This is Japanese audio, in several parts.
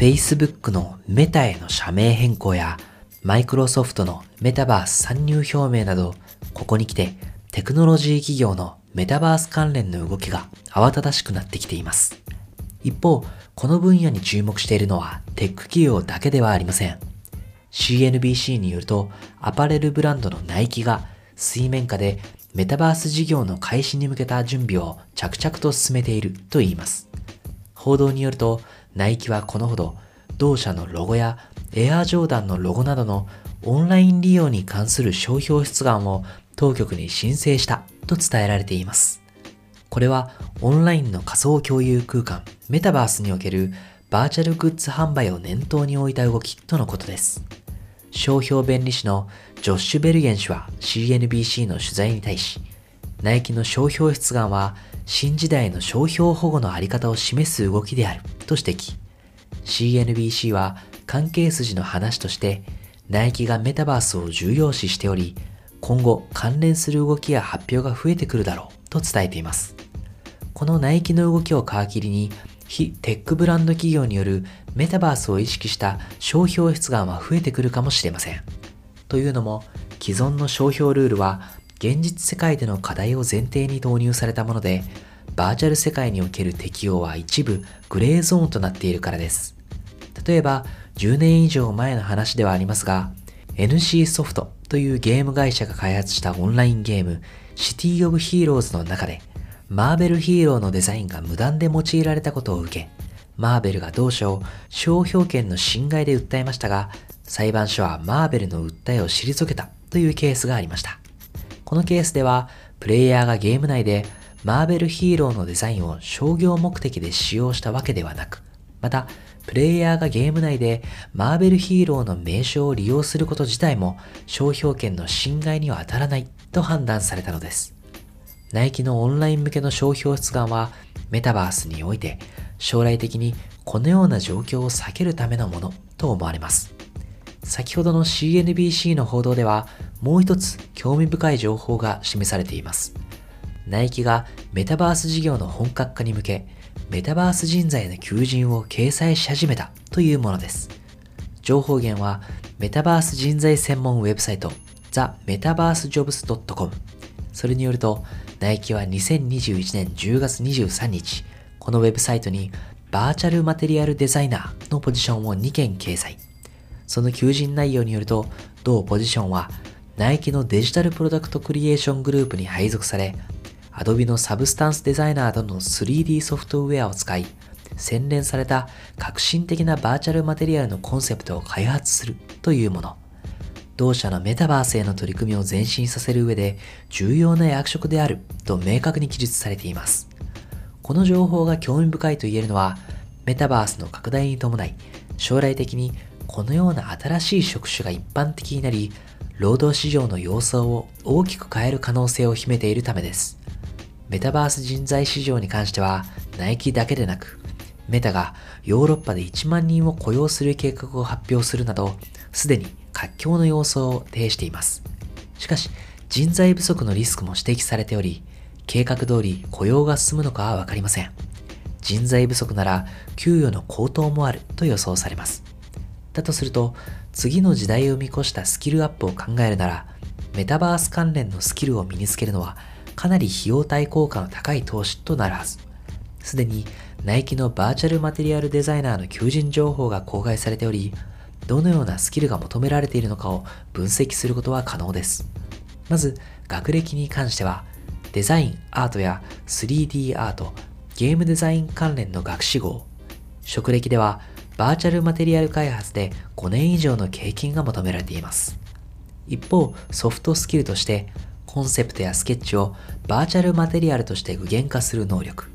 Facebook のメタへの社名変更や、マイクロソフトのメタバース参入表明など、ここに来てテクノロジー企業のメタバース関連の動きが慌ただしくなってきています。一方、この分野に注目しているのはテック企業だけではありません。CNBC によると、アパレルブランドのナイキが水面下でメタバース事業の開始に向けた準備を着々と進めていると言います。報道によると、ナイキはこのほど、同社のロゴやエアージョーダンのロゴなどのオンライン利用に関する商標出願を当局に申請したと伝えられています。これはオンラインの仮想共有空間メタバースにおけるバーチャルグッズ販売を念頭に置いた動きとのことです。商標弁理士のジョッシュ・ベルゲン氏は CNBC の取材に対し、ナイキの商標出願は新時代の商標保護のあり方を示す動きであると指摘。CNBC は関係筋の話として、ナイキがメタバースを重要視しており、今後関連する動きや発表が増えてくるだろうと伝えています。このナイキの動きを皮切りに、非テックブランド企業によるメタバースを意識した商標出願は増えてくるかもしれません。というのも、既存の商標ルールは現実世界での課題を前提に導入されたもので、バーチャル世界における適用は一部グレーゾーンとなっているからです。例えば、10年以上前の話ではありますが、NC ソフトというゲーム会社が開発したオンラインゲーム、シティオブヒーローズの中で、マーベルヒーローのデザインが無断で用いられたことを受け、マーベルが同社を商標権の侵害で訴えましたが、裁判所はマーベルの訴えを退けたというケースがありました。このケースでは、プレイヤーがゲーム内でマーベルヒーローのデザインを商業目的で使用したわけではなく、また、プレイヤーがゲーム内でマーベルヒーローの名称を利用すること自体も商標権の侵害には当たらないと判断されたのです。ナイキのオンライン向けの商標出願はメタバースにおいて将来的にこのような状況を避けるためのものと思われます。先ほどの CNBC の報道ではもう一つ興味深い情報が示されています。ナイキがメタバース事業の本格化に向けメタバース人材の求人を掲載し始めたというものです。情報源はメタバース人材専門ウェブサイト TheMetaverseJobs.com それによるとナイキは2021年10月23日、このウェブサイトにバーチャルマテリアルデザイナーのポジションを2件掲載。その求人内容によると、同ポジションはナイキのデジタルプロダクトクリエーショングループに配属され、Adobe のサブスタンスデザイナーとの 3D ソフトウェアを使い、洗練された革新的なバーチャルマテリアルのコンセプトを開発するというもの。同社のメタバースへの取り組みを前進させる上で重要な役職であると明確に記述されています。この情報が興味深いと言えるのは、メタバースの拡大に伴い、将来的にこのような新しい職種が一般的になり、労働市場の様相を大きく変える可能性を秘めているためです。メタバース人材市場に関しては、ナイキだけでなく、メタがヨーロッパで1万人を雇用する計画を発表するなど、すでに活況の様相を呈しています。しかし、人材不足のリスクも指摘されており、計画通り雇用が進むのかはわかりません。人材不足なら給与の高騰もあると予想されます。だとすると、次の時代を見越したスキルアップを考えるなら、メタバース関連のスキルを身につけるのはかなり費用対効果の高い投資となるはず。すでにナイキのバーチャルマテリアルデザイナーの求人情報が公開されており、どのようなスキルが求められているのかを分析することは可能です。まず、学歴に関しては、デザイン、アートや 3D アート、ゲームデザイン関連の学士号、職歴ではバーチャルマテリアル開発で5年以上の経験が求められています。一方、ソフトスキルとして、コンセプトやスケッチをバーチャルマテリアルとして具現化する能力、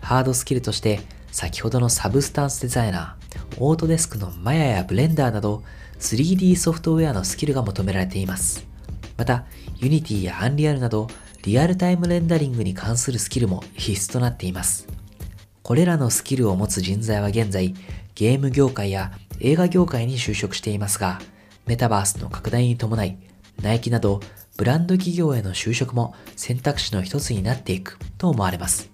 ハードスキルとして先ほどのサブスタンスデザイナー、オートデスクのマヤやブレンダーなど 3D ソフトウェアのスキルが求められています。また、Unity や Unreal などリアルタイムレンダリングに関するスキルも必須となっています。これらのスキルを持つ人材は現在、ゲーム業界や映画業界に就職していますが、メタバースの拡大に伴い、ナイキなどブランド企業への就職も選択肢の一つになっていくと思われます。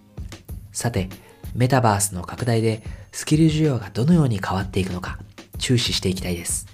さて、メタバースの拡大でスキル需要がどのように変わっていくのか注視していきたいです。